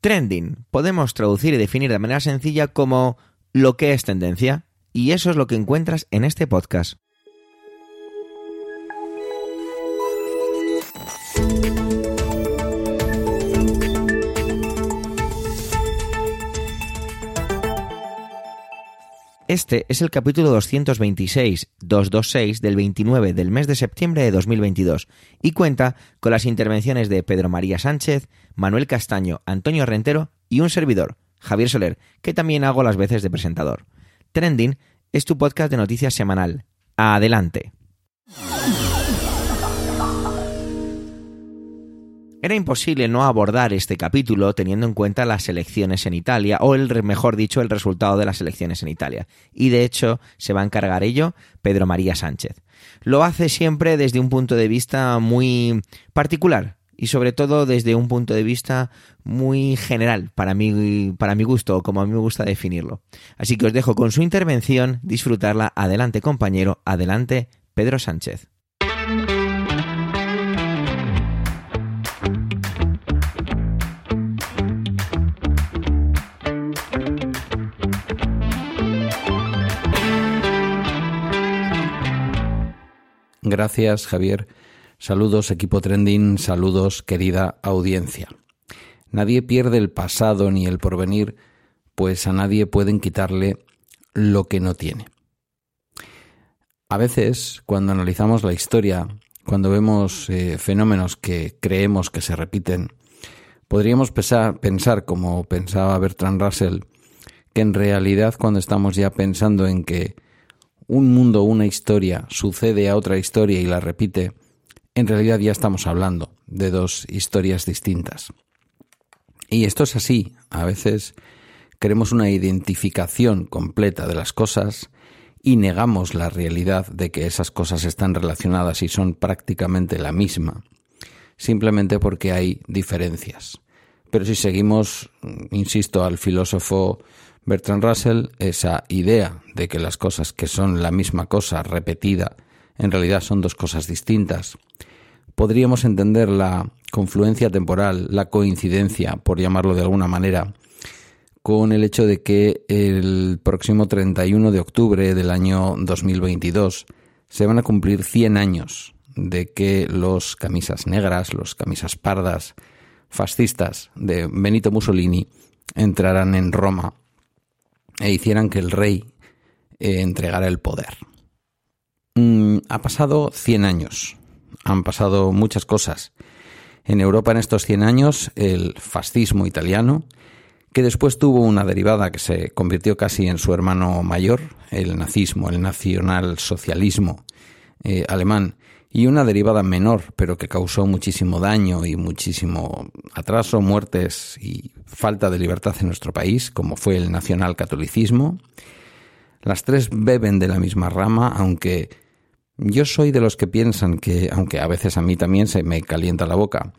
Trending podemos traducir y definir de manera sencilla como lo que es tendencia, y eso es lo que encuentras en este podcast. Este es el capítulo 226-226 del 29 del mes de septiembre de 2022 y cuenta con las intervenciones de Pedro María Sánchez, Manuel Castaño, Antonio Rentero y un servidor, Javier Soler, que también hago las veces de presentador. Trending es tu podcast de noticias semanal. Adelante. Era imposible no abordar este capítulo teniendo en cuenta las elecciones en Italia, o el mejor dicho, el resultado de las elecciones en Italia. Y de hecho, se va a encargar ello Pedro María Sánchez. Lo hace siempre desde un punto de vista muy particular, y sobre todo desde un punto de vista muy general para mi, para mi gusto como a mí me gusta definirlo. Así que os dejo con su intervención, disfrutarla. Adelante compañero, adelante Pedro Sánchez. Gracias, Javier. Saludos, equipo trending. Saludos, querida audiencia. Nadie pierde el pasado ni el porvenir, pues a nadie pueden quitarle lo que no tiene. A veces, cuando analizamos la historia, cuando vemos eh, fenómenos que creemos que se repiten, podríamos pensar, pensar, como pensaba Bertrand Russell, que en realidad cuando estamos ya pensando en que un mundo, una historia, sucede a otra historia y la repite, en realidad ya estamos hablando de dos historias distintas. Y esto es así. A veces queremos una identificación completa de las cosas y negamos la realidad de que esas cosas están relacionadas y son prácticamente la misma, simplemente porque hay diferencias. Pero si seguimos, insisto, al filósofo Bertrand Russell, esa idea de que las cosas que son la misma cosa repetida en realidad son dos cosas distintas, podríamos entender la confluencia temporal, la coincidencia, por llamarlo de alguna manera, con el hecho de que el próximo 31 de octubre del año 2022 se van a cumplir 100 años de que los camisas negras, los camisas pardas, fascistas de Benito Mussolini entraran en Roma e hicieran que el rey eh, entregara el poder. Mm, ha pasado 100 años, han pasado muchas cosas. En Europa en estos 100 años el fascismo italiano, que después tuvo una derivada que se convirtió casi en su hermano mayor, el nazismo, el nacionalsocialismo eh, alemán, y una derivada menor, pero que causó muchísimo daño y muchísimo atraso, muertes y falta de libertad en nuestro país, como fue el nacionalcatolicismo. Las tres beben de la misma rama, aunque yo soy de los que piensan que, aunque a veces a mí también se me calienta la boca,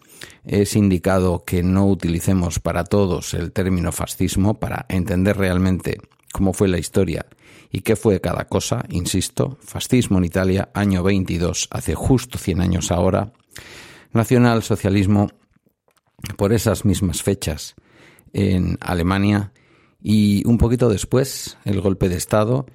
es indicado que no utilicemos para todos el término fascismo para entender realmente cómo fue la historia y qué fue cada cosa, insisto, fascismo en Italia, año 22, hace justo 100 años ahora, nacionalsocialismo por esas mismas fechas en Alemania. Y un poquito después el golpe de Estado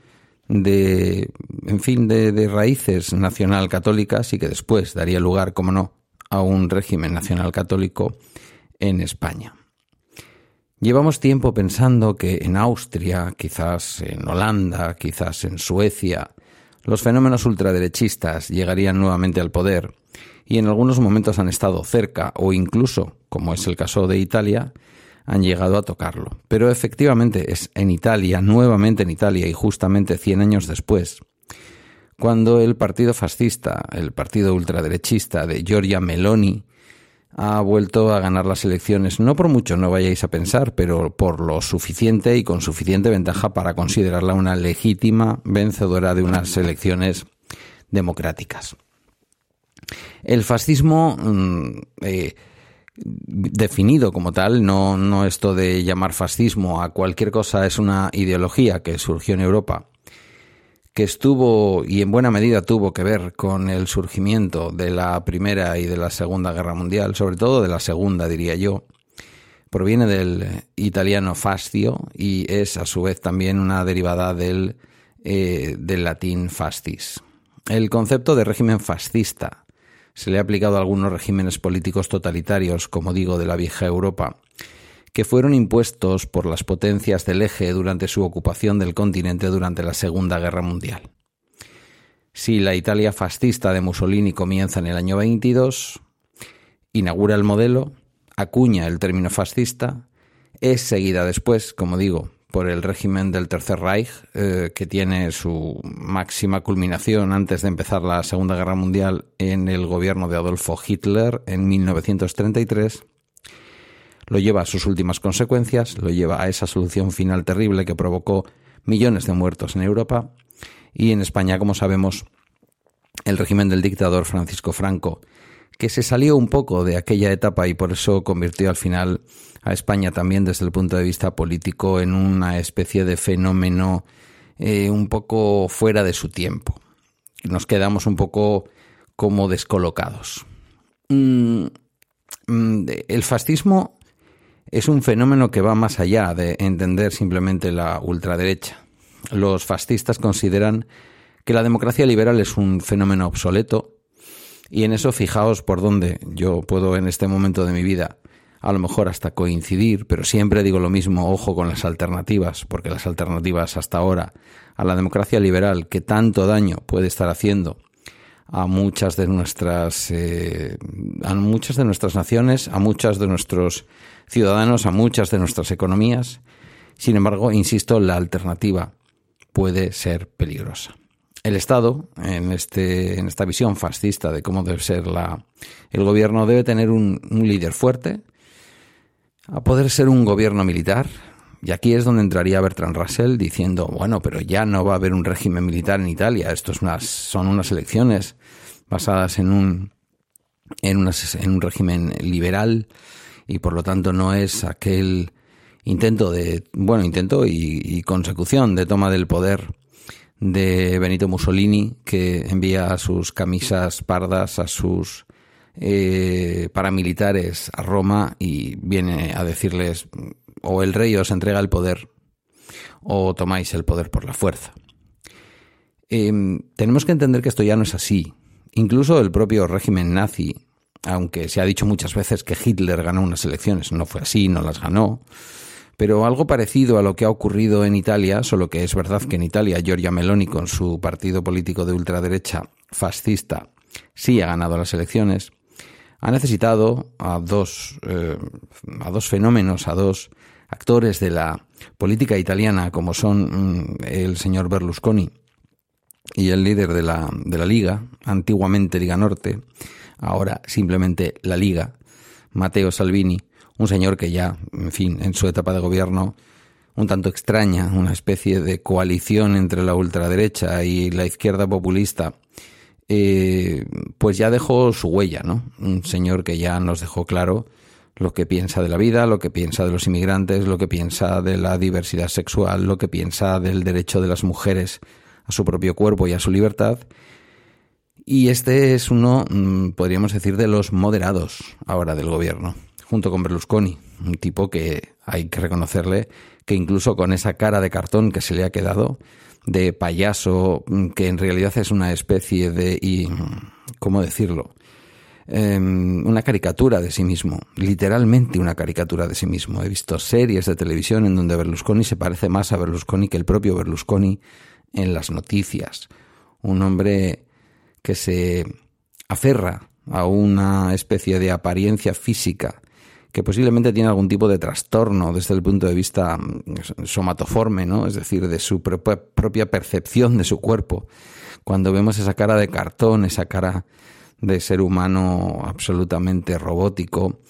de, en fin, de, de raíces nacional católicas y que después daría lugar, como no, a un régimen nacional católico en España. Llevamos tiempo pensando que en Austria, quizás en Holanda, quizás en Suecia, los fenómenos ultraderechistas llegarían nuevamente al poder y en algunos momentos han estado cerca o incluso, como es el caso de Italia, han llegado a tocarlo. Pero efectivamente es en Italia, nuevamente en Italia y justamente 100 años después, cuando el partido fascista, el partido ultraderechista de Giorgia Meloni, ha vuelto a ganar las elecciones, no por mucho, no vayáis a pensar, pero por lo suficiente y con suficiente ventaja para considerarla una legítima vencedora de unas elecciones democráticas. El fascismo, mm, eh, definido como tal, no, no esto de llamar fascismo a cualquier cosa, es una ideología que surgió en Europa que estuvo y en buena medida tuvo que ver con el surgimiento de la Primera y de la Segunda Guerra Mundial, sobre todo de la Segunda, diría yo, proviene del italiano fascio y es a su vez también una derivada del, eh, del latín fascis. El concepto de régimen fascista se le ha aplicado a algunos regímenes políticos totalitarios, como digo, de la vieja Europa, que fueron impuestos por las potencias del eje durante su ocupación del continente durante la Segunda Guerra Mundial. Si la Italia fascista de Mussolini comienza en el año 22, inaugura el modelo, acuña el término fascista, es seguida después, como digo, por el régimen del Tercer Reich, eh, que tiene su máxima culminación antes de empezar la Segunda Guerra Mundial en el gobierno de Adolfo Hitler en 1933. Lo lleva a sus últimas consecuencias, lo lleva a esa solución final terrible que provocó millones de muertos en Europa. Y en España, como sabemos, el régimen del dictador Francisco Franco que se salió un poco de aquella etapa y por eso convirtió al final a España también desde el punto de vista político en una especie de fenómeno eh, un poco fuera de su tiempo. Nos quedamos un poco como descolocados. Mm, mm, el fascismo es un fenómeno que va más allá de entender simplemente la ultraderecha. Los fascistas consideran que la democracia liberal es un fenómeno obsoleto y en eso fijaos por dónde yo puedo en este momento de mi vida a lo mejor hasta coincidir, pero siempre digo lo mismo, ojo con las alternativas, porque las alternativas hasta ahora a la democracia liberal que tanto daño puede estar haciendo a muchas de nuestras eh, a muchas de nuestras naciones, a muchos de nuestros ciudadanos, a muchas de nuestras economías. Sin embargo, insisto, la alternativa puede ser peligrosa el Estado, en, este, en esta visión fascista de cómo debe ser la, el gobierno, debe tener un, líder fuerte, a poder ser un gobierno militar. Y aquí es donde entraría Bertrand Russell diciendo, bueno, pero ya no va a haber un régimen militar en Italia, esto es unas, son unas elecciones basadas en un, en, un régimen liberal y por lo tanto no es aquel intento de, bueno, intento y consecución de toma del poder de Benito Mussolini que envía a sus camisas pardas, a sus eh, paramilitares a Roma y viene a decirles o el rey os entrega el poder o tomáis el poder por la fuerza. Em, tenemos que entender que esto ya no es así. Incluso el propio régimen nazi, aunque se ha dicho muchas veces que Hitler ganó unas elecciones, no fue así, no las ganó. Pero algo parecido a lo que ha ocurrido en Italia, solo que es verdad que en Italia Giorgia Meloni con su partido político de ultraderecha fascista sí ha ganado las elecciones, ha necesitado a dos, eh, a dos fenómenos, a dos actores de la política italiana como son mm, el señor Berlusconi y el líder de la, de la Liga, antiguamente Liga Norte, ahora simplemente la Liga, Matteo Salvini, un señor que ya, en fin, en su etapa de gobierno, un tanto extraña, una especie de coalición entre la ultraderecha y la izquierda populista, eh, pues ya dejó su huella, ¿no? Un señor que ya nos dejó claro lo que piensa de la vida, lo que piensa de los inmigrantes, lo que piensa de la diversidad sexual, lo que piensa del derecho de las mujeres a su propio cuerpo y a su libertad. Y este es uno, mm, podríamos decir, de los moderados ahora del gobierno junto con Berlusconi, un tipo que hay que reconocerle que incluso con esa cara de cartón que se le ha quedado, de payaso, que en realidad es una especie de, y, ¿cómo decirlo? Em, una caricatura de sí mismo, literalmente una caricatura de sí mismo. He visto series de televisión en donde Berlusconi se parece más a Berlusconi que el propio Berlusconi en las noticias. Un hombre que se aferra a una especie de apariencia física que posiblemente tiene algún tipo de trastorno desde el punto de vista mm, somatoforme, ¿no? Es decir, de su propia percepción de su cuerpo. Cuando vemos esa cara de cartón, esa cara de ser humano absolutamente robótico,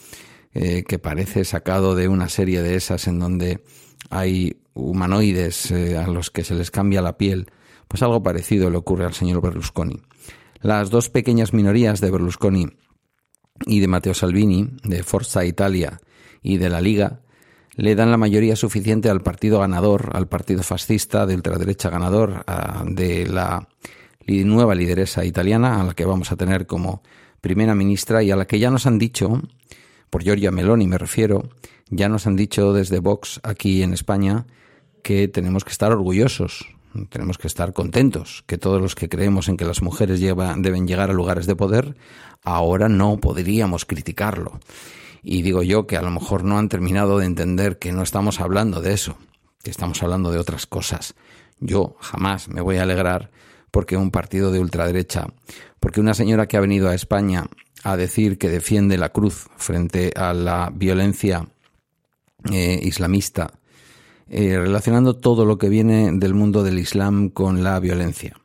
eh, que parece sacado de una serie de esas en donde hay humanoides eh, a los que se les cambia la piel, pues algo parecido le ocurre al señor Berlusconi. Las dos pequeñas minorías de Berlusconi y de Matteo Salvini, de Forza Italia y de la Liga, le dan la mayoría suficiente al partido ganador, al partido fascista de ultraderecha ganador, de la nueva lideresa italiana, a la que vamos a tener como primera ministra y a la que ya nos han dicho, por Giorgia Meloni me refiero, ya nos han dicho desde Vox aquí en España que tenemos que estar orgullosos, tenemos que estar contentos, que todos los que creemos en que las mujeres deben llegar a lugares de poder, ahora no podríamos criticarlo. Y digo yo que a lo mejor no han terminado de entender que no estamos hablando de eso, que estamos hablando de otras cosas. Yo jamás me voy a alegrar porque un partido de ultraderecha, porque una señora que ha venido a España a decir que defiende la cruz frente a la violencia eh, islamista, eh, relacionando todo lo que viene del mundo del Islam con la violencia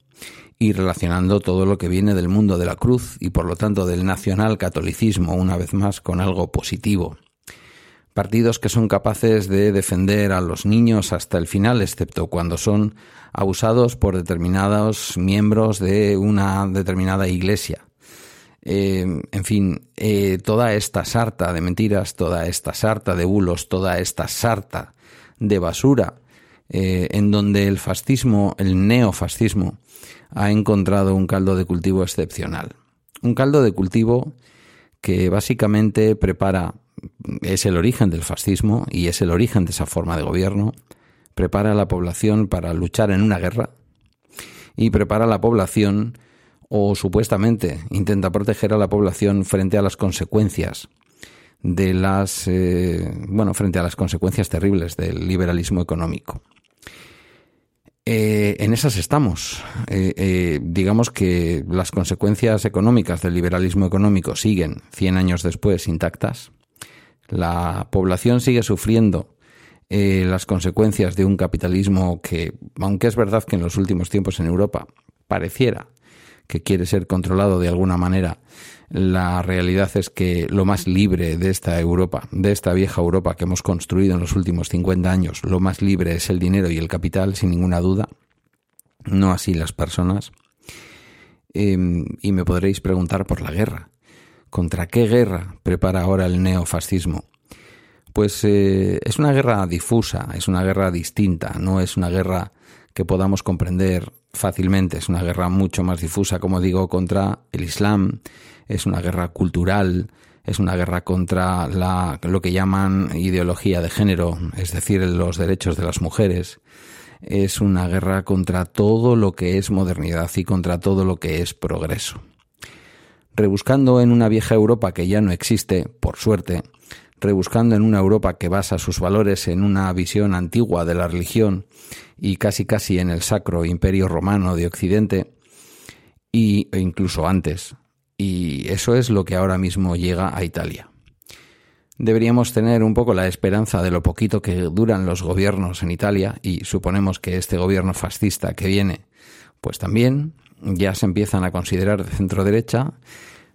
y relacionando todo lo que viene del mundo de la cruz y por lo tanto del nacional catolicismo una vez más con algo positivo. Partidos que son capaces de defender a los niños hasta el final, excepto cuando son abusados por determinados miembros de una determinada iglesia. Eh, en fin, eh, toda esta sarta de mentiras, toda esta sarta de bulos, toda esta sarta de basura, eh, en donde el fascismo, el neofascismo, ha encontrado un caldo de cultivo excepcional. Un caldo de cultivo que básicamente prepara, es el origen del fascismo y es el origen de esa forma de gobierno, prepara a la población para luchar en una guerra y prepara a la población o supuestamente intenta proteger a la población frente a las consecuencias de las eh, bueno frente a las consecuencias terribles del liberalismo económico. Eh, en esas estamos. Eh, digamos que las consecuencias económicas del liberalismo económico siguen 100 años después intactas. La población sigue sufriendo las consecuencias de un capitalismo que, aunque es verdad que en los últimos tiempos en Europa pareciera que quiere ser controlado de alguna manera, la realidad es que lo más libre de esta Europa, de esta vieja Europa que hemos construido en los últimos 50 años, lo más libre es el dinero y el capital, sin ninguna duda, no así las personas. Em, y me podréis preguntar por la guerra. ¿Contra qué guerra prepara ahora el neofascismo? Pues eh, es una guerra difusa, es una guerra distinta, no es una guerra que podamos comprender fácilmente. Es una guerra mucho más difusa, como digo, contra el Islam, es una guerra cultural, es una guerra contra lo que llaman ideología de género, es decir, los derechos de las mujeres. Es una guerra contra todo lo que es modernidad y contra todo lo que es progreso. Rebuscando en una vieja Europa que ya no existe, por suerte, rebuscando en una Europa que basa sus valores en una visión antigua de la religión y casi casi en el sacro imperio romano de Occidente, y, e incluso antes. Y eso es lo que ahora mismo llega a Italia. Deberíamos tener un poco la esperanza de lo poquito que duran los gobiernos en Italia, y suponemos que este gobierno fascista que viene, pues también ya se empiezan a considerar de centro derecha,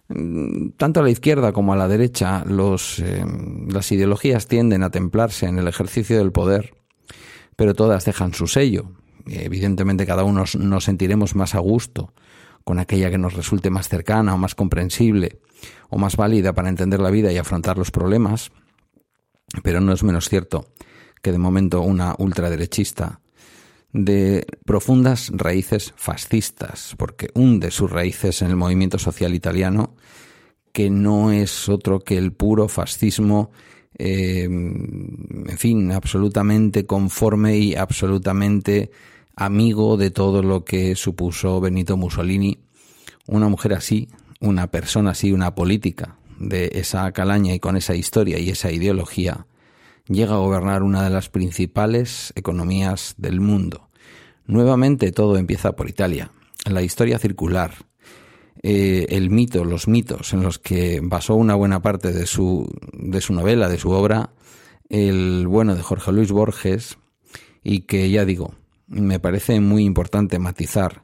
Mm, tanto a la izquierda como a la derecha, los, eh, las ideologías tienden a templarse en el ejercicio del poder, pero todas dejan su sello. Evidentemente cada uno nos sentiremos más a gusto con aquella que nos resulte más cercana o más comprensible o más válida para entender la vida y afrontar los problemas, pero no es menos cierto que de momento una ultraderechista de profundas raíces fascistas, porque hunde sus raíces en el movimiento social italiano, que no es otro que el puro fascismo, eh, en fin, absolutamente conforme y absolutamente amigo de todo lo que supuso Benito Mussolini. Una mujer así, una persona así, una política de esa calaña y con esa historia y esa ideología, llega a gobernar una de las principales economías del mundo. Nuevamente todo empieza por Italia. La historia circular, eh, el mito, los mitos en los que basó una buena parte de su, de su novela, de su obra, el bueno de Jorge Luis Borges, y que ya digo, me parece muy importante matizar,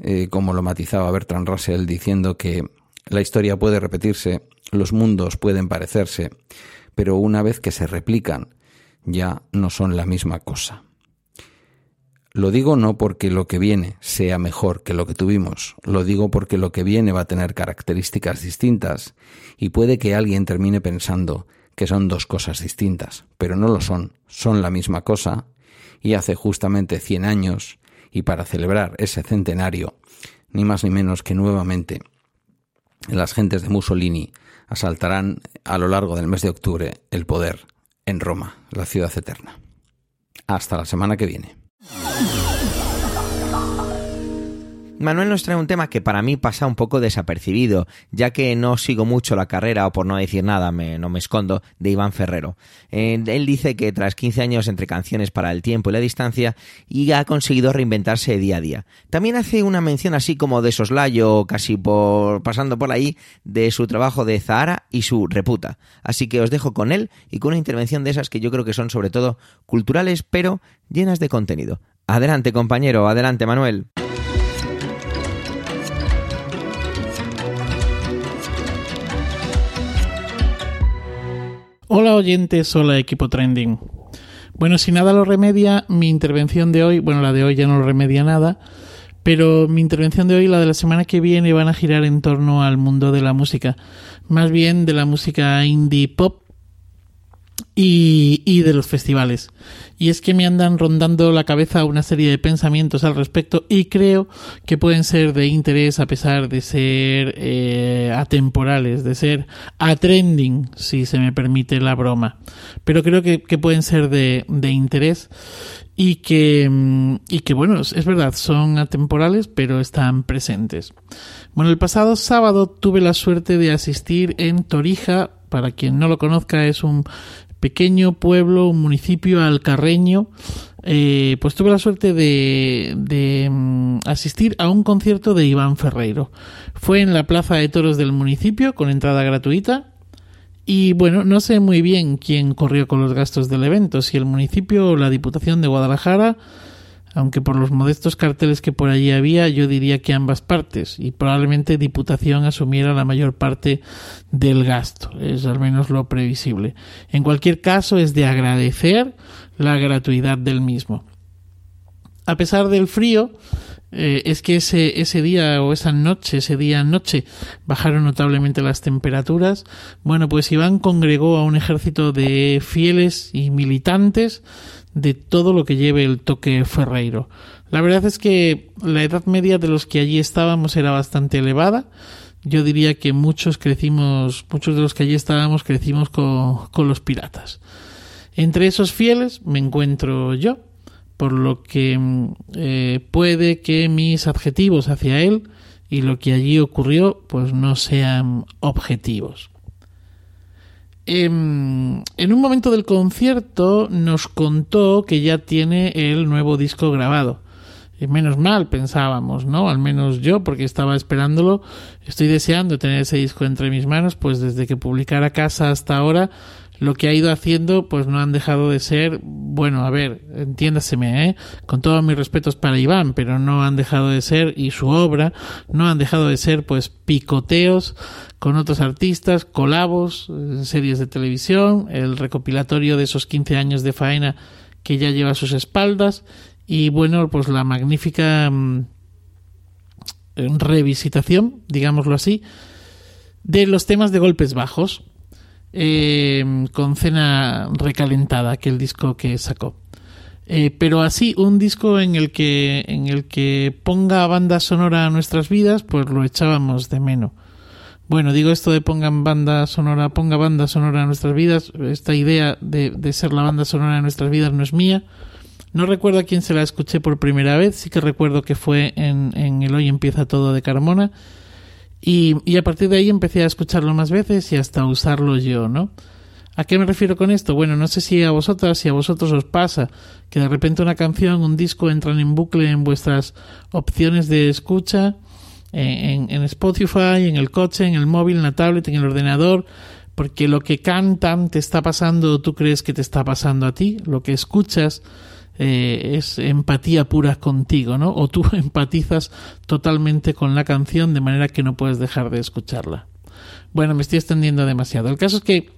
eh, como lo matizaba Bertrand Russell, diciendo que la historia puede repetirse, los mundos pueden parecerse, pero una vez que se replican, ya no son la misma cosa. Lo digo no porque lo que viene sea mejor que lo que tuvimos, lo digo porque lo que viene va a tener características distintas y puede que alguien termine pensando que son dos cosas distintas, pero no lo son, son la misma cosa y hace justamente 100 años y para celebrar ese centenario, ni más ni menos que nuevamente las gentes de Mussolini asaltarán a lo largo del mes de octubre el poder en Roma, la ciudad eterna. Hasta la semana que viene. Manuel nos trae un tema que para mí pasa un poco desapercibido, ya que no sigo mucho la carrera, o por no decir nada, me, no me escondo, de Iván Ferrero. Eh, él dice que tras 15 años entre canciones para el tiempo y la distancia, y ha conseguido reinventarse día a día. También hace una mención así como de soslayo, casi por pasando por ahí, de su trabajo de Zahara y su reputa. Así que os dejo con él y con una intervención de esas que yo creo que son sobre todo culturales, pero llenas de contenido. Adelante, compañero, adelante, Manuel. Hola oyentes, hola equipo trending. Bueno, si nada lo remedia, mi intervención de hoy, bueno, la de hoy ya no lo remedia nada, pero mi intervención de hoy, la de la semana que viene, van a girar en torno al mundo de la música, más bien de la música indie pop y, y, de los festivales. Y es que me andan rondando la cabeza una serie de pensamientos al respecto y creo que pueden ser de interés a pesar de ser eh, atemporales, de ser a trending, si se me permite la broma. Pero creo que, que pueden ser de, de interés y que, mm, y que, bueno, es verdad, son atemporales, pero están presentes. Bueno, el pasado sábado tuve la suerte de asistir en Torija, para quien no lo conozca, es un pequeño pueblo, un municipio alcarreño, eh, pues tuve la suerte de, de mm, asistir a un concierto de Iván Ferreiro. Fue en la plaza de toros del municipio con entrada gratuita. Y bueno, no sé muy bien quién corrió con los gastos del evento, si el municipio o la Diputación de Guadalajara, aunque por los modestos carteles que por allí había, yo diría que ambas partes, y probablemente Diputación asumiera la mayor parte del gasto, es al menos lo previsible. En cualquier caso, es de agradecer la gratuidad del mismo. A pesar del frío, eh, es que ese, ese día o esa noche, ese día noche, bajaron notablemente las temperaturas. Bueno, pues Iván congregó a un ejército de fieles y militantes de todo lo que lleve el toque ferreiro. La verdad es que la edad media de los que allí estábamos era bastante elevada. Yo diría que muchos crecimos, muchos de los que allí estábamos crecimos con, con los piratas. Entre esos fieles me encuentro yo, por lo que eh, puede que mis adjetivos hacia él y lo que allí ocurrió pues no sean objetivos. En, en, un momento del concierto nos contó que ya tiene el nuevo disco grabado. Y menos mal, pensábamos, ¿no? Al menos yo, porque estaba esperándolo. Estoy deseando tener ese disco entre mis manos, pues desde que publicara Casa hasta ahora, lo que ha ido haciendo, pues no han dejado de ser, bueno, a ver, entiéndaseme, ¿eh? con todos mis respetos para Iván, pero no han dejado de ser, y su obra, no han dejado de ser, pues, picoteos con otros artistas, colabos, series de televisión, el recopilatorio de esos 15 años de faena que ya lleva a sus espaldas, y bueno, pues la magnífica mmm, revisitación, digámoslo así, de los temas de golpes bajos eh, con Cena Recalentada, que el disco que sacó. Eh, pero así, un disco en el que en el que ponga banda sonora a nuestras vidas, pues lo echábamos de menos. Bueno, digo esto de pongan banda sonora, ponga banda sonora a nuestras vidas, esta idea de, de ser la banda sonora de nuestras vidas no es mía. No recuerdo a quién se la escuché por primera vez, sí que recuerdo que fue en, en El Hoy Empieza Todo de Carmona y, y, a partir de ahí empecé a escucharlo más veces y hasta usarlo yo, ¿no? ¿A qué me refiero con esto? Bueno, no sé si a vosotras, si a vosotros os pasa que de repente una canción, un disco entran en bucle en vuestras opciones de escucha, en, en Spotify, en el coche, en el móvil, en la tablet, en el ordenador, porque lo que cantan te está pasando, tú crees que te está pasando a ti, lo que escuchas eh, es empatía pura contigo, ¿no? O tú empatizas totalmente con la canción de manera que no puedes dejar de escucharla. Bueno, me estoy extendiendo demasiado. El caso es que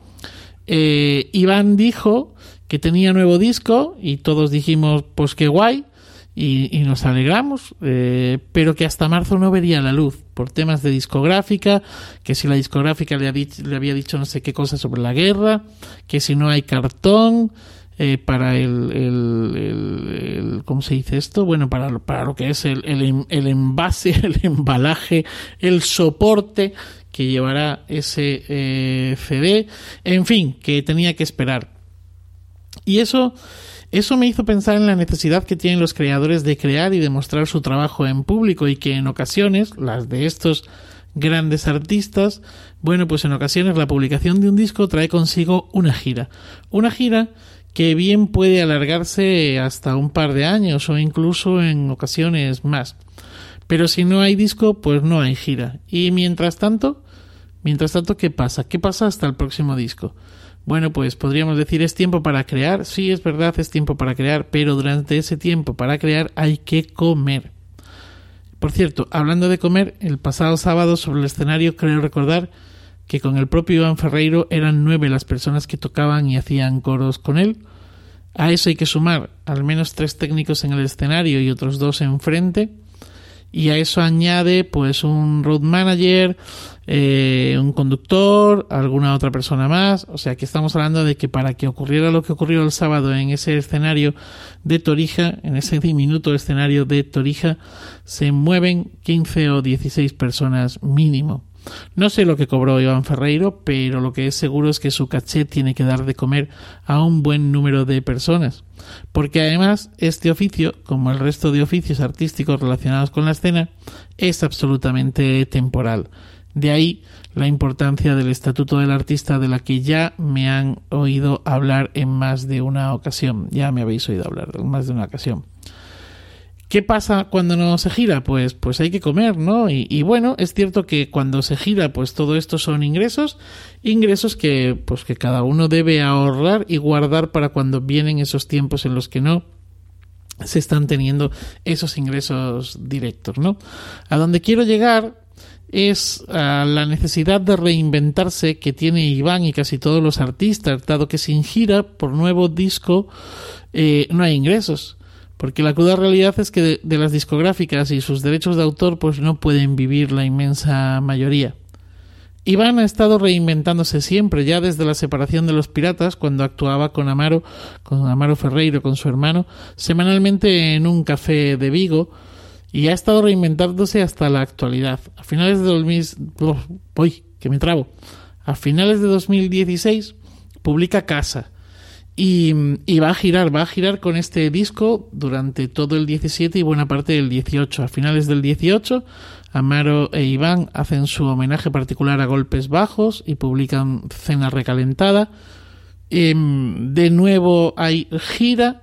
eh, Iván dijo que tenía nuevo disco y todos dijimos, pues qué guay, y, nos alegramos, eh, pero que hasta marzo no vería la luz por temas de discográfica, que si la discográfica le, ha le había dicho no sé qué cosa sobre la guerra, que si no hay cartón, eh, para el, el, ¿cómo se dice esto? Bueno, para, para lo que es el, el, envase, el embalaje, el soporte que llevará ese eh, CD, en fin, que tenía que esperar. Y eso, eso me hizo pensar en la necesidad que tienen los creadores de crear y demostrar su trabajo en público y que en ocasiones, las de estos grandes artistas, bueno, pues en ocasiones la publicación de un disco trae consigo una gira. Una gira que bien puede alargarse hasta un par de años o incluso en ocasiones más. Pero si no hay disco, pues no hay gira. Y mientras tanto, mientras tanto, ¿qué pasa? ¿Qué pasa hasta el próximo disco? Bueno, pues podríamos decir es tiempo para crear. Sí, es verdad, es tiempo para crear, pero durante ese tiempo para crear hay que comer. Por cierto, hablando de comer, el pasado sábado sobre el escenario creo recordar que con el propio Iván Ferreiro eran nueve las personas que tocaban y hacían coros con él. A eso hay que sumar al menos tres técnicos en el escenario y otros dos enfrente. Y a eso añade pues un road manager, eh, un conductor, alguna otra persona más. O sea que estamos hablando de que para que ocurriera lo que ocurrió el sábado en ese escenario de Torija, en ese diminuto escenario de Torija, se mueven 15 o 16 personas mínimo. No sé lo que cobró Iván Ferreiro, pero lo que es seguro es que su caché tiene que dar de comer a un buen número de personas. Porque además este oficio, como el resto de oficios artísticos relacionados con la escena, es absolutamente temporal. De ahí la importancia del Estatuto del Artista de la que ya me han oído hablar en más de una ocasión. Ya me habéis oído hablar en más de una ocasión. ¿Qué pasa cuando no se gira? Pues, pues hay que comer, ¿no? Y, bueno, es cierto que cuando se gira, pues todo esto son ingresos, ingresos que, pues que cada uno debe ahorrar y guardar para cuando vienen esos tiempos en los que no se están teniendo esos ingresos directos, ¿no? A donde quiero llegar es a la necesidad de reinventarse que tiene Iván y casi todos los artistas, dado que sin gira por nuevo disco eh, no hay ingresos porque la cruda realidad es que de, las discográficas y sus derechos de autor pues no pueden vivir la inmensa mayoría. Iván ha estado reinventándose siempre, ya desde la separación de los piratas, cuando actuaba con Amaro, con Amaro Ferreiro, con su hermano, semanalmente en un café de Vigo, y ha estado reinventándose hasta la actualidad. A finales de 2000, uy, que me trabo. A finales de 2016 publica Casa, y, va a girar, va a girar con este disco durante todo el 17 y buena parte del 18. A finales del 18, Amaro e Iván hacen su homenaje particular a Golpes Bajos y publican Cena Recalentada. Em, de nuevo hay gira.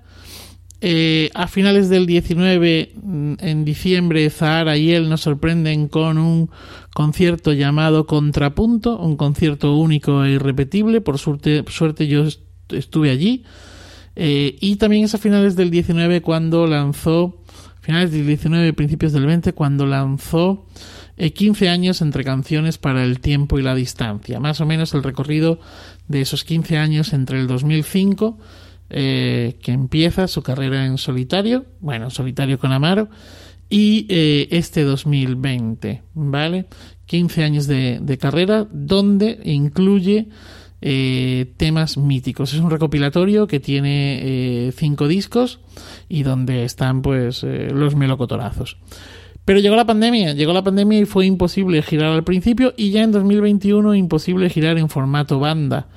Eh, a finales del 19, mm, en diciembre, Zahara y él nos sorprenden con un concierto llamado Contrapunto, un concierto único e irrepetible. Por suerte, suerte yo estuve allí. Eh, y también es a finales del 19 cuando lanzó, finales del 19, principios del 20, cuando lanzó 15 eh, años entre canciones para el tiempo y la distancia. Más o menos el recorrido de esos 15 años entre el 2005, eh, que empieza su carrera en solitario, bueno, solitario con Amaro, y este 2020, ¿vale? 15 años de carrera donde incluye eh, temas míticos. Es un recopilatorio que tiene eh, cinco discos y donde están pues eh, los melocotorazos. Pero llegó la pandemia, llegó la pandemia y fue imposible girar al principio y ya en 2021 imposible girar en formato banda,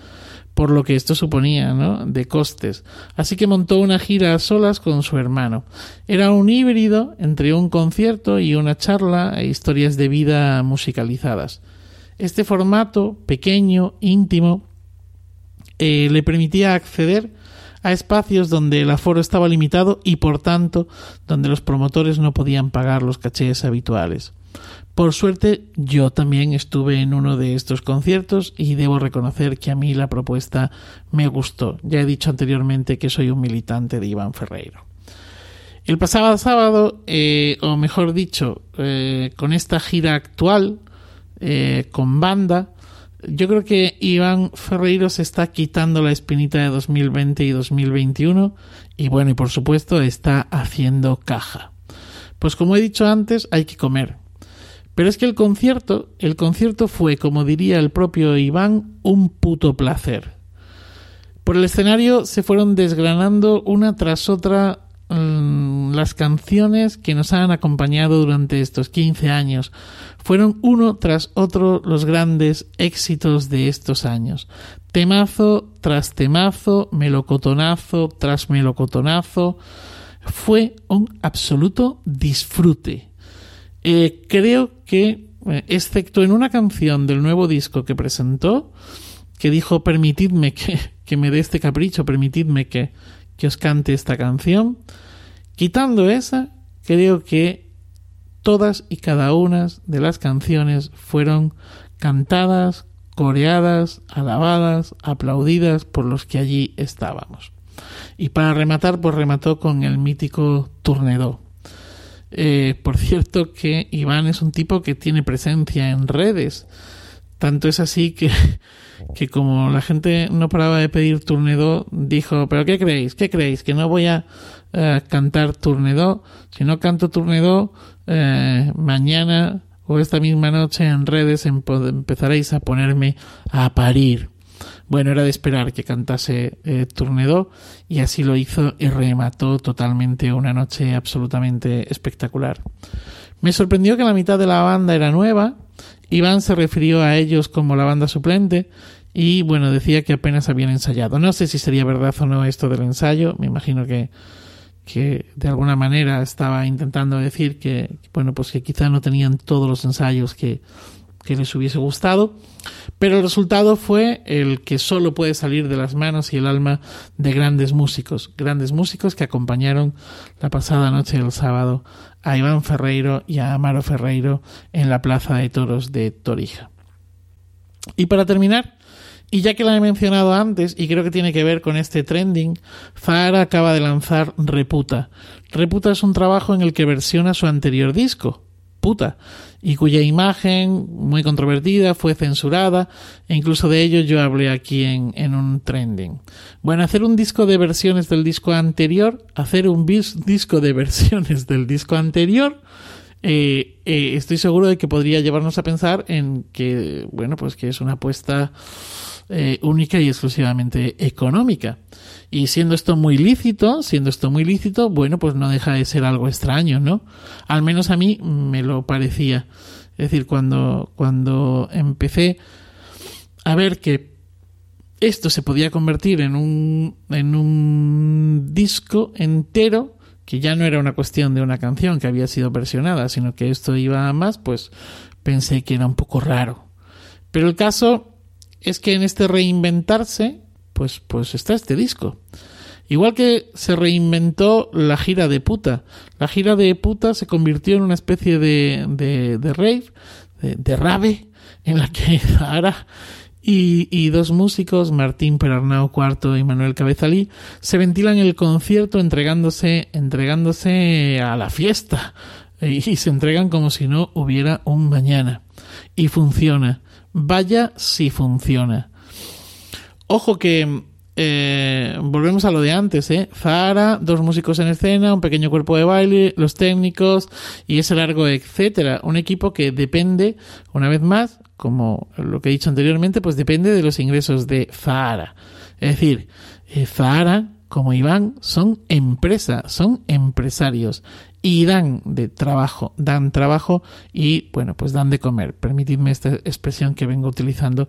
por lo que esto suponía, ¿no? De costes. Así que montó una gira a solas con su hermano. Era un híbrido entre un concierto y una charla e historias de vida musicalizadas. Este formato pequeño, íntimo, eh, le permitía acceder a espacios donde el aforo estaba limitado y por tanto donde los promotores no podían pagar los cachés habituales. Por suerte yo también estuve en uno de estos conciertos y debo reconocer que a mí la propuesta me gustó. Ya he dicho anteriormente que soy un militante de Iván Ferreiro. El pasado sábado, eh, o mejor dicho, eh, con esta gira actual, con banda, yo creo que Iván Ferreiro se está quitando la espinita de 2020 y 2021 y bueno, y por supuesto está haciendo caja. Pues como he dicho antes, hay que comer. Pero es que el concierto, el concierto fue, como diría el propio Iván, un puto placer. Por el escenario se fueron desgranando una tras otra mm, las canciones que nos han acompañado durante estos 15 años. Fueron uno tras otro los grandes éxitos de estos años. Temazo tras temazo, melocotonazo tras melocotonazo. Fue un absoluto disfrute. Eh, creo que, eh, excepto en una canción del nuevo disco que presentó, que dijo permitidme que, que me dé este capricho, permitidme que, que os cante esta canción, quitando esa, creo que todas y cada una de las canciones fueron cantadas, coreadas, alabadas, aplaudidas por los que allí estábamos. Y para rematar, pues remató con el mítico Tournedo. Eh, por cierto que Iván es un tipo que tiene presencia en redes. Tanto es así que, que como la gente no paraba de pedir Tournedo, dijo, pero ¿qué creéis? ¿Qué creéis? Que no voy a eh, cantar Tournedo. Si no canto Tournedo, eh, mañana o esta misma noche en redes empezaréis a ponerme a parir. Bueno, era de esperar que cantase eh, y así lo hizo y remató totalmente una noche absolutamente espectacular. Me sorprendió que la mitad de la banda era nueva. Iván se refirió a ellos como la banda suplente y bueno, decía que apenas habían ensayado. No sé si sería verdad o no esto del ensayo, me imagino que que de alguna manera estaba intentando decir que, bueno, pues que quizá no tenían todos los ensayos que, que les hubiese gustado, pero el resultado fue el que solo puede salir de las manos y el alma de grandes músicos, grandes músicos que acompañaron la pasada noche del sábado a Iván Ferreiro y a Amaro Ferreiro en la Plaza de Toros de Torija. Y para terminar, y ya que la he mencionado antes, y creo que tiene que ver con este trending, Zahara acaba de lanzar Reputa. Reputa es un trabajo en el que versiona su anterior disco, Puta, y cuya imagen, muy controvertida, fue censurada, e incluso de ello yo hablé aquí en, en un trending. Bueno, hacer un disco de versiones del disco anterior, hacer un disco de versiones del disco anterior, eh, eh, estoy seguro de que podría llevarnos a pensar en que, bueno, pues que es una apuesta eh, única y exclusivamente económica. Y siendo esto muy lícito, siendo esto muy lícito, bueno, pues no deja de ser algo extraño, ¿no? Al menos a mí me lo parecía. Es decir, cuando, cuando empecé a ver que esto se podía convertir en un, en un disco entero, que ya no era una cuestión de una canción que había sido versionada, sino que esto iba a más, pues pensé que era un poco raro. Pero el caso es que en este reinventarse, pues, pues está este disco. Igual que se reinventó la gira de puta. La gira de puta se convirtió en una especie de, de, de rave, de, de, rave, en la que Zahara y, y, dos músicos, Martín Perarnau IV y Manuel Cabezalí, se ventilan el concierto entregándose, entregándose a la fiesta. Y se entregan como si no hubiera un mañana. Y funciona. Vaya si funciona. Ojo que eh, volvemos a lo de antes, ¿eh? Zara, dos músicos en escena, un pequeño cuerpo de baile, los técnicos y ese largo, etcétera. Un equipo que depende, una vez más, como lo que he dicho anteriormente, pues depende de los ingresos de Zara. Es decir, eh, Zara, como Iván, son empresa, son empresarios y dan de trabajo, dan trabajo y bueno, pues dan de comer. Permitidme esta expresión que vengo utilizando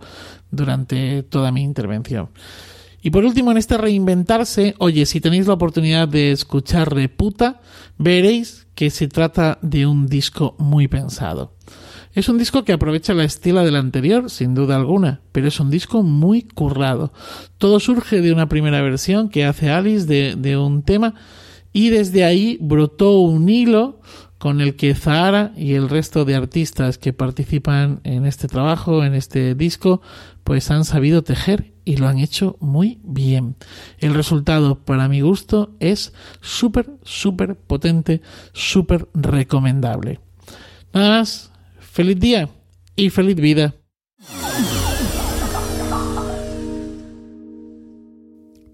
durante toda mi intervención. Y por último, en este reinventarse, oye, si tenéis la oportunidad de escuchar Reputa, veréis que se trata de un disco muy pensado. Es un disco que aprovecha la estila del anterior, sin duda alguna, pero es un disco muy currado. Todo surge de una primera versión que hace Alice de, de un tema y desde ahí brotó un hilo con el que Zahara y el resto de artistas que participan en este trabajo, en este disco, pues han sabido tejer y lo han hecho muy bien. El resultado, para mi gusto, es súper, súper potente, súper recomendable. Nada más, feliz día y feliz vida.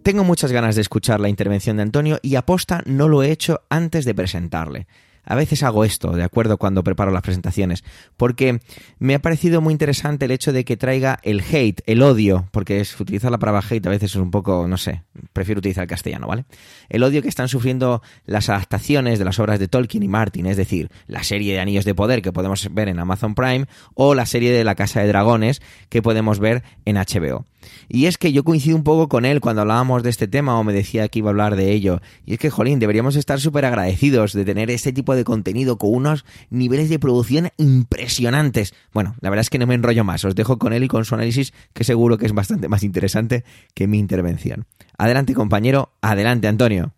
Tengo muchas ganas de escuchar la intervención de Antonio y aposta no lo he hecho antes de presentarle. A veces hago esto, de acuerdo, cuando preparo las presentaciones, porque me ha parecido muy interesante el hecho de que traiga el hate, el odio, porque es, utilizar la palabra hate a veces es un poco, no sé, prefiero utilizar el castellano, ¿vale? El odio que están sufriendo las adaptaciones de las obras de Tolkien y Martin, es decir, la serie de Anillos de Poder que podemos ver en Amazon Prime o la serie de La Casa de Dragones que podemos ver en HBO. Y es que yo coincido un poco con él cuando hablábamos de este tema o me decía que iba a hablar de ello. Y es que, jolín, deberíamos estar súper agradecidos de tener este tipo de contenido con unos niveles de producción impresionantes. Bueno, la verdad es que no me enrollo más. Os dejo con él y con su análisis, que seguro que es bastante más interesante que mi intervención. Adelante, compañero. Adelante, Antonio.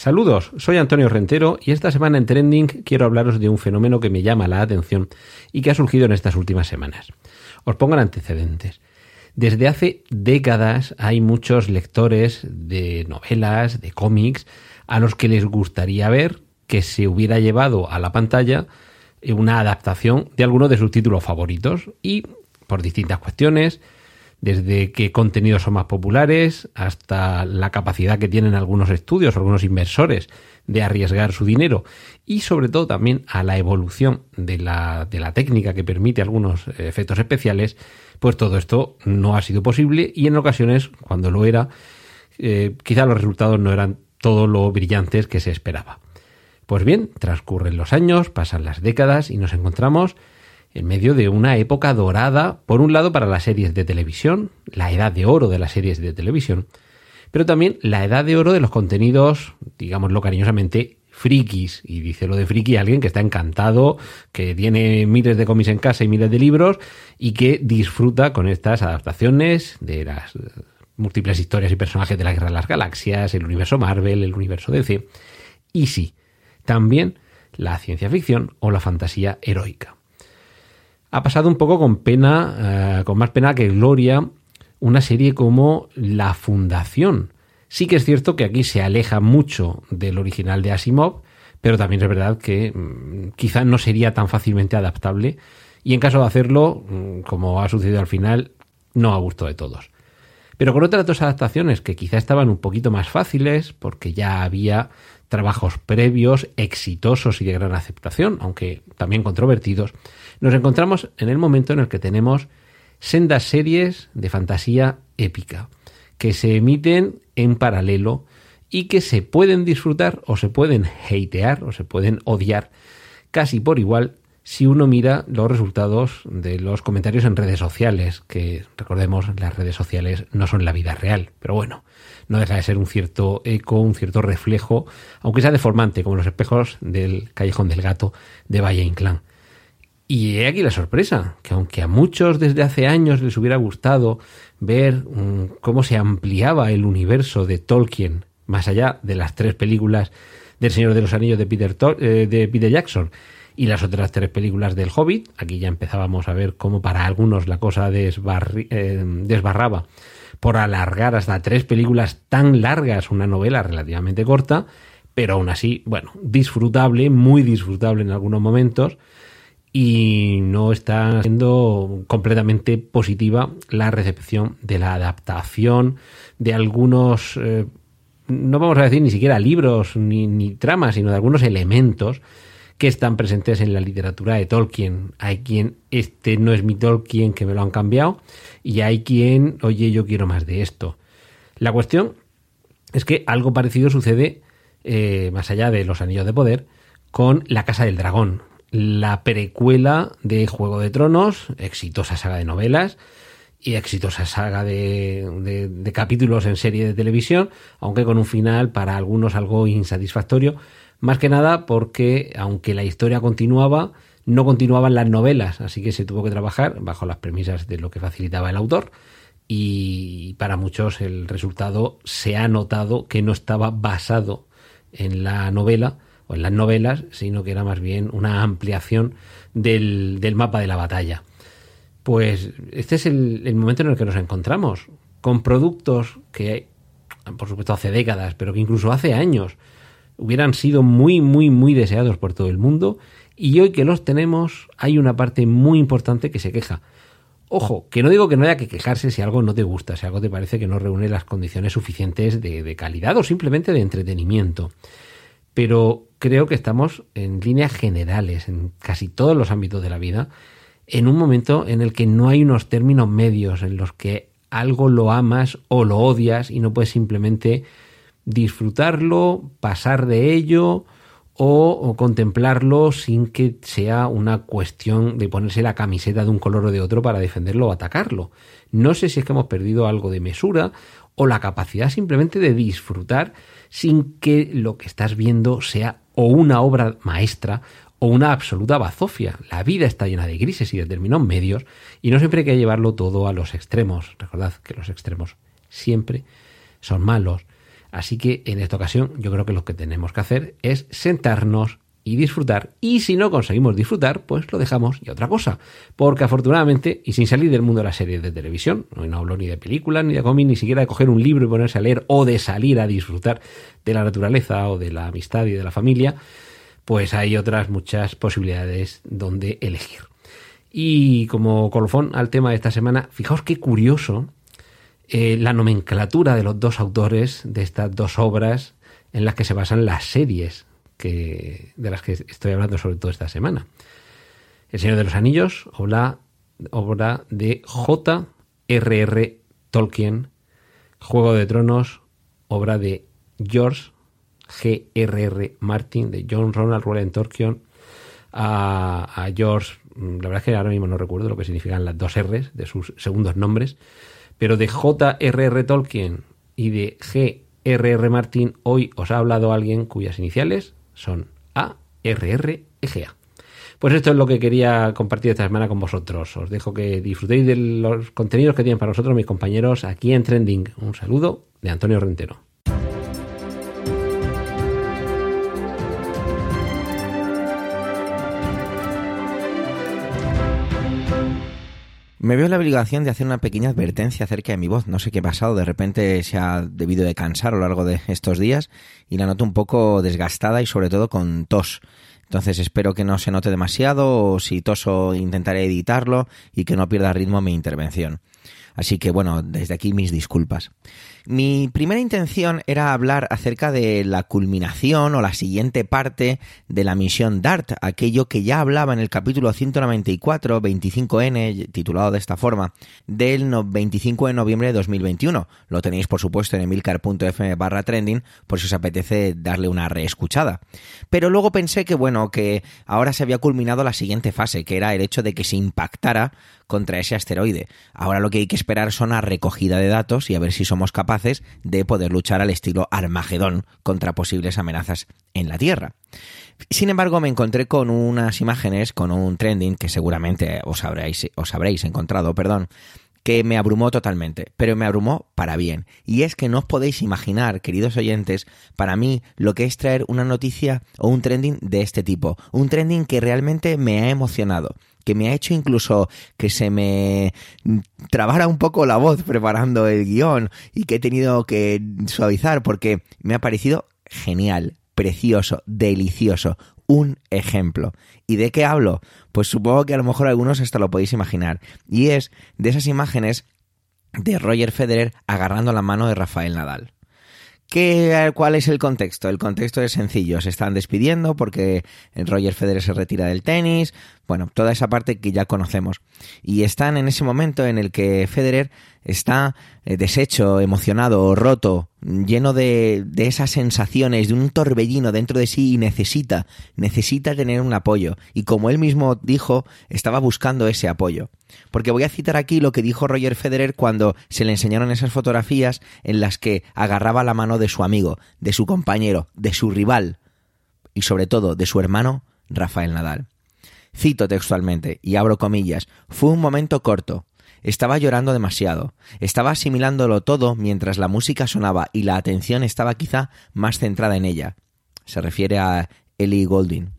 Saludos, soy Antonio Rentero y esta semana en Trending quiero hablaros de un fenómeno que me llama la atención y que ha surgido en estas últimas semanas. Os pongo antecedentes. Desde hace décadas hay muchos lectores de novelas, de cómics, a los que les gustaría ver que se hubiera llevado a la pantalla una adaptación de alguno de sus títulos favoritos y por distintas cuestiones, desde qué contenidos son más populares hasta la capacidad que tienen algunos estudios, algunos inversores de arriesgar su dinero y sobre todo también a la evolución de la, de la técnica que permite algunos efectos especiales, pues todo esto no ha sido posible y en ocasiones, cuando lo era, eh, quizá los resultados no eran todo lo brillantes que se esperaba. Pues bien, transcurren los años, pasan las décadas y nos encontramos en medio de una época dorada, por un lado para las series de televisión, la edad de oro de las series de televisión, pero también la edad de oro de los contenidos, digámoslo cariñosamente, frikis. Y dice lo de friki alguien que está encantado, que tiene miles de cómics en casa y miles de libros y que disfruta con estas adaptaciones de las múltiples historias y personajes de la Guerra de las Galaxias, el universo Marvel, el universo DC. Y sí, también la ciencia ficción o la fantasía heroica ha pasado un poco con pena, eh, con más pena que gloria, una serie como La Fundación. Sí que es cierto que aquí se aleja mucho del original de Asimov, pero también es verdad que mm, quizá no sería tan fácilmente adaptable y en caso de hacerlo, mm, como ha sucedido al final, no a gusto de todos. Pero con otras dos adaptaciones que quizá estaban un poquito más fáciles, porque ya había trabajos previos exitosos y de gran aceptación, aunque también controvertidos, nos encontramos en el momento en el que tenemos sendas series de fantasía épica que se emiten en paralelo y que se pueden disfrutar o se pueden hatear o se pueden odiar casi por igual si uno mira los resultados de los comentarios en redes sociales, que recordemos las redes sociales no son la vida real, pero bueno, no deja de ser un cierto eco, un cierto reflejo, aunque sea deformante, como los espejos del callejón del gato de Valle Inclán. Y he aquí la sorpresa, que aunque a muchos desde hace años les hubiera gustado ver mm, cómo se ampliaba el universo de Tolkien, más allá de las tres películas del Señor de los Anillos de Peter, eh, de Peter Jackson y las otras tres películas del Hobbit, aquí ya empezábamos a ver cómo para algunos la cosa eh, desbarraba por alargar hasta tres películas tan largas una novela relativamente corta, pero aún así, bueno, disfrutable, muy disfrutable en algunos momentos y no está siendo completamente positiva la recepción de la adaptación de algunos, eh, no vamos a decir ni siquiera libros ni, ni tramas, sino de algunos elementos que están presentes en la literatura de Tolkien. Hay quien, este no es mi Tolkien, que me lo han cambiado, y hay quien, oye, yo quiero más de esto. La cuestión es que algo parecido sucede, eh, más allá de los anillos de poder, con La Casa del Dragón, la precuela de Juego de Tronos, exitosa saga de novelas y exitosa saga de, de, capítulos en serie de televisión, aunque con un final para algunos algo insatisfactorio, más que nada porque aunque la historia continuaba, no continuaban las novelas, así que se tuvo que trabajar bajo las premisas de lo que facilitaba el autor y para muchos el resultado se ha notado que no estaba basado en la novela, o en las novelas, sino que era más bien una ampliación del, mapa de la batalla. Pues este es el, momento en el que nos encontramos, con productos que, por supuesto, hace décadas, pero que incluso hace años hubieran sido muy, muy, muy deseados por todo el mundo, y hoy que los tenemos hay una parte muy importante que se queja. Ojo, que no digo que no haya que quejarse si algo no te gusta, si algo te parece que no reúne las condiciones suficientes de, de calidad o simplemente de entretenimiento. Pero creo que estamos en líneas generales, en casi todos los ámbitos de la vida, en un momento en el que no hay unos términos medios en los que algo lo amas o lo odias y no puedes simplemente disfrutarlo, pasar de ello o, contemplarlo sin que sea una cuestión de ponerse la camiseta de un color o de otro para defenderlo o atacarlo. No sé si es que hemos perdido algo de mesura o la capacidad simplemente de disfrutar sin que lo que estás viendo sea o una obra maestra o una absoluta bazofia. La vida está llena de grises y de términos medios y no siempre hay que llevarlo todo a los extremos. Recordad que los extremos siempre son malos Así que en esta ocasión yo creo que lo que tenemos que hacer es sentarnos y disfrutar. Y si no conseguimos disfrutar, pues lo dejamos y otra cosa. Porque afortunadamente, y sin salir del mundo de las series de televisión, no hablo ni de películas, ni de cómics, ni siquiera de coger un libro y ponerse a leer, o de salir a disfrutar de la naturaleza, o de la amistad y de la familia, pues hay otras muchas posibilidades donde elegir. Y como colofón al tema de esta semana, fijaos qué curioso eh, la nomenclatura de los dos autores de estas dos obras en las que se basan las series que, de las que estoy hablando sobre todo esta semana. El Señor de los Anillos, obra, obra de J.R.R. Tolkien. Juego de Tronos, obra de George G.R.R. Martin, de John Ronald Rowland Tolkien. A, a George, la verdad es que ahora mismo no recuerdo lo que significan las dos R's de sus segundos nombres, pero de J.R.R. Tolkien y de G.R.R. Martin, hoy os ha hablado alguien cuyas iniciales son A, R, R, E, G, A. Pues esto es lo que quería compartir esta semana con vosotros. Os dejo que disfrutéis de los contenidos que tienen para nosotros mis compañeros aquí en Trending. Un saludo de Antonio Rentero. Me veo la obligación de hacer una pequeña advertencia acerca de mi voz. No sé qué ha pasado, de repente se ha debido de cansar a lo largo de estos días y la noto un poco desgastada y sobre todo con tos. Entonces espero que no se note demasiado o si toso intentaré editarlo y que no pierda ritmo mi intervención. Así que bueno, desde aquí mis disculpas. Mi primera intención era hablar acerca de la culminación o la siguiente parte de la misión DART, aquello que ya hablaba en el capítulo 194, 25N, titulado de esta forma, del 25 de noviembre de 2021. Lo tenéis, por supuesto, en emilcar.fm barra trending, por si os apetece darle una reescuchada. Pero luego pensé que, bueno, que ahora se había culminado la siguiente fase, que era el hecho de que se impactara contra ese asteroide. Ahora lo que hay que esperar son a recogida de datos y a ver si somos capaces de poder luchar al estilo Armagedón contra posibles amenazas en la Tierra. Sin embargo, me encontré con unas imágenes, con un trending que seguramente os habréis, os habréis encontrado, perdón, que me abrumó totalmente, pero me abrumó para bien. Y es que no os podéis imaginar, queridos oyentes, para mí lo que es traer una noticia o un trending de este tipo. Un trending que realmente me ha emocionado que me ha hecho incluso que se me trabara un poco la voz preparando el guion y que he tenido que suavizar porque me ha parecido genial, precioso, delicioso, un ejemplo. ¿Y de qué hablo? Pues supongo que a lo mejor algunos hasta lo podéis imaginar. Y es de esas imágenes de Roger Federer agarrando la mano de Rafael Nadal. ¿Qué, ¿Cuál es el contexto? El contexto es sencillo. Se están despidiendo porque Roger Federer se retira del tenis. Bueno, toda esa parte que ya conocemos. Y están en ese momento en el que Federer está eh, deshecho, emocionado, roto, lleno de, de, esas sensaciones, de un torbellino dentro de sí y necesita, necesita tener un apoyo. Y como él mismo dijo, estaba buscando ese apoyo. Porque voy a citar aquí lo que dijo Roger Federer cuando se le enseñaron esas fotografías en las que agarraba la mano de su amigo, de su compañero, de su rival y sobre todo de su hermano Rafael Nadal. Cito textualmente, y abro comillas, fue un momento corto, estaba llorando demasiado. Estaba asimilándolo todo mientras la música sonaba y la atención estaba quizá más centrada en ella. Se refiere a Ellie Golding.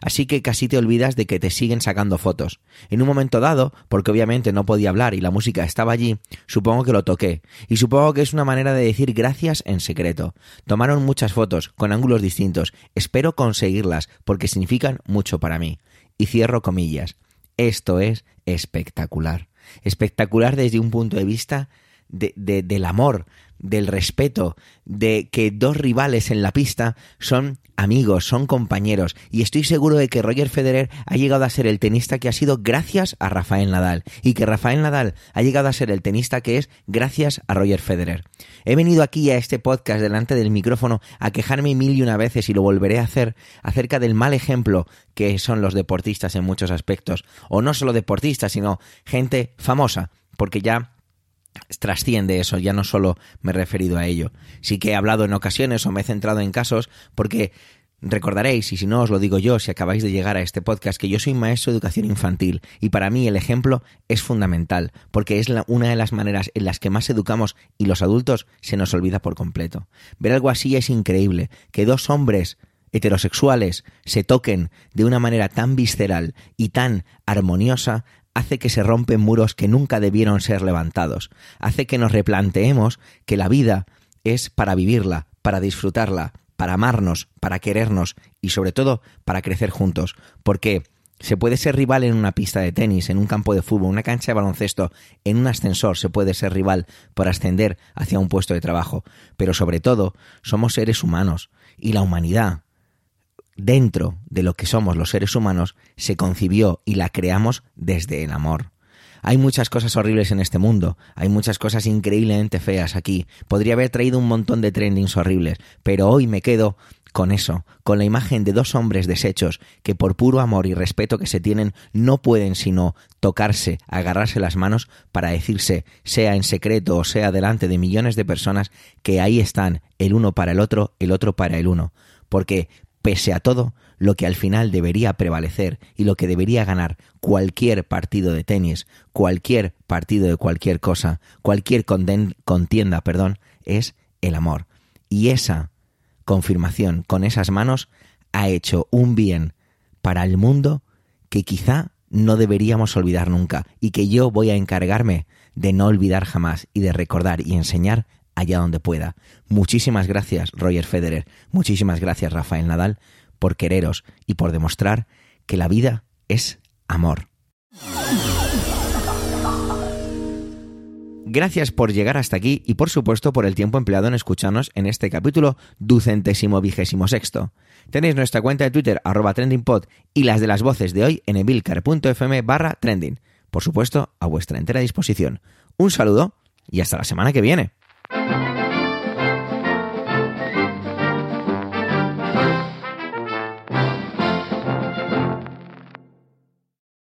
Así que casi te olvidas de que te siguen sacando fotos. En un momento dado, porque obviamente no podía hablar y la música estaba allí, supongo que lo toqué. Y supongo que es una manera de decir gracias en secreto. Tomaron muchas fotos, con ángulos distintos. Espero conseguirlas, porque significan mucho para mí. Y cierro comillas. Esto es espectacular espectacular desde un punto de vista de, de, del amor, del respeto, de que dos rivales en la pista son amigos, son compañeros. Y estoy seguro de que Roger Federer ha llegado a ser el tenista que ha sido gracias a Rafael Nadal. Y que Rafael Nadal ha llegado a ser el tenista que es gracias a Roger Federer. He venido aquí a este podcast delante del micrófono a quejarme mil y una veces y lo volveré a hacer acerca del mal ejemplo que son los deportistas en muchos aspectos. O no solo deportistas, sino gente famosa. Porque ya trasciende eso, ya no solo me he referido a ello. Sí que he hablado en ocasiones o me he centrado en casos porque recordaréis, y si no os lo digo yo, si acabáis de llegar a este podcast, que yo soy maestro de educación infantil y para mí el ejemplo es fundamental porque es una de las maneras en las que más educamos y los adultos se nos olvida por completo. Ver algo así es increíble, que dos hombres heterosexuales se toquen de una manera tan visceral y tan armoniosa hace que se rompen muros que nunca debieron ser levantados, hace que nos replanteemos que la vida es para vivirla, para disfrutarla, para amarnos, para querernos y sobre todo para crecer juntos, porque se puede ser rival en una pista de tenis, en un campo de fútbol, una cancha de baloncesto, en un ascensor se puede ser rival por ascender hacia un puesto de trabajo, pero sobre todo somos seres humanos y la humanidad dentro de lo que somos los seres humanos se concibió y la creamos desde el amor. Hay muchas cosas horribles en este mundo, hay muchas cosas increíblemente feas aquí. Podría haber traído un montón de trendings horribles, pero hoy me quedo con eso, con la imagen de dos hombres deshechos que por puro amor y respeto que se tienen no pueden sino tocarse, agarrarse las manos para decirse, sea en secreto o sea delante de millones de personas, que ahí están, el uno para el otro, el otro para el uno. Porque pese a todo, lo que al final debería prevalecer y lo que debería ganar cualquier partido de tenis, cualquier partido de cualquier cosa, cualquier contienda, perdón, es el amor. Y esa confirmación con esas manos ha hecho un bien para el mundo que quizá no deberíamos olvidar nunca y que yo voy a encargarme de no olvidar jamás y de recordar y enseñar allá donde pueda. Muchísimas gracias, Roger Federer. Muchísimas gracias, Rafael Nadal, por quereros y por demostrar que la vida es amor. Gracias por llegar hasta aquí y por supuesto por el tiempo empleado en escucharnos en este capítulo ducentésimo vigésimo sexto. Tenéis nuestra cuenta de Twitter trendingpod y las de las voces de hoy en emilcar.fm barra trending. Por supuesto, a vuestra entera disposición. Un saludo y hasta la semana que viene.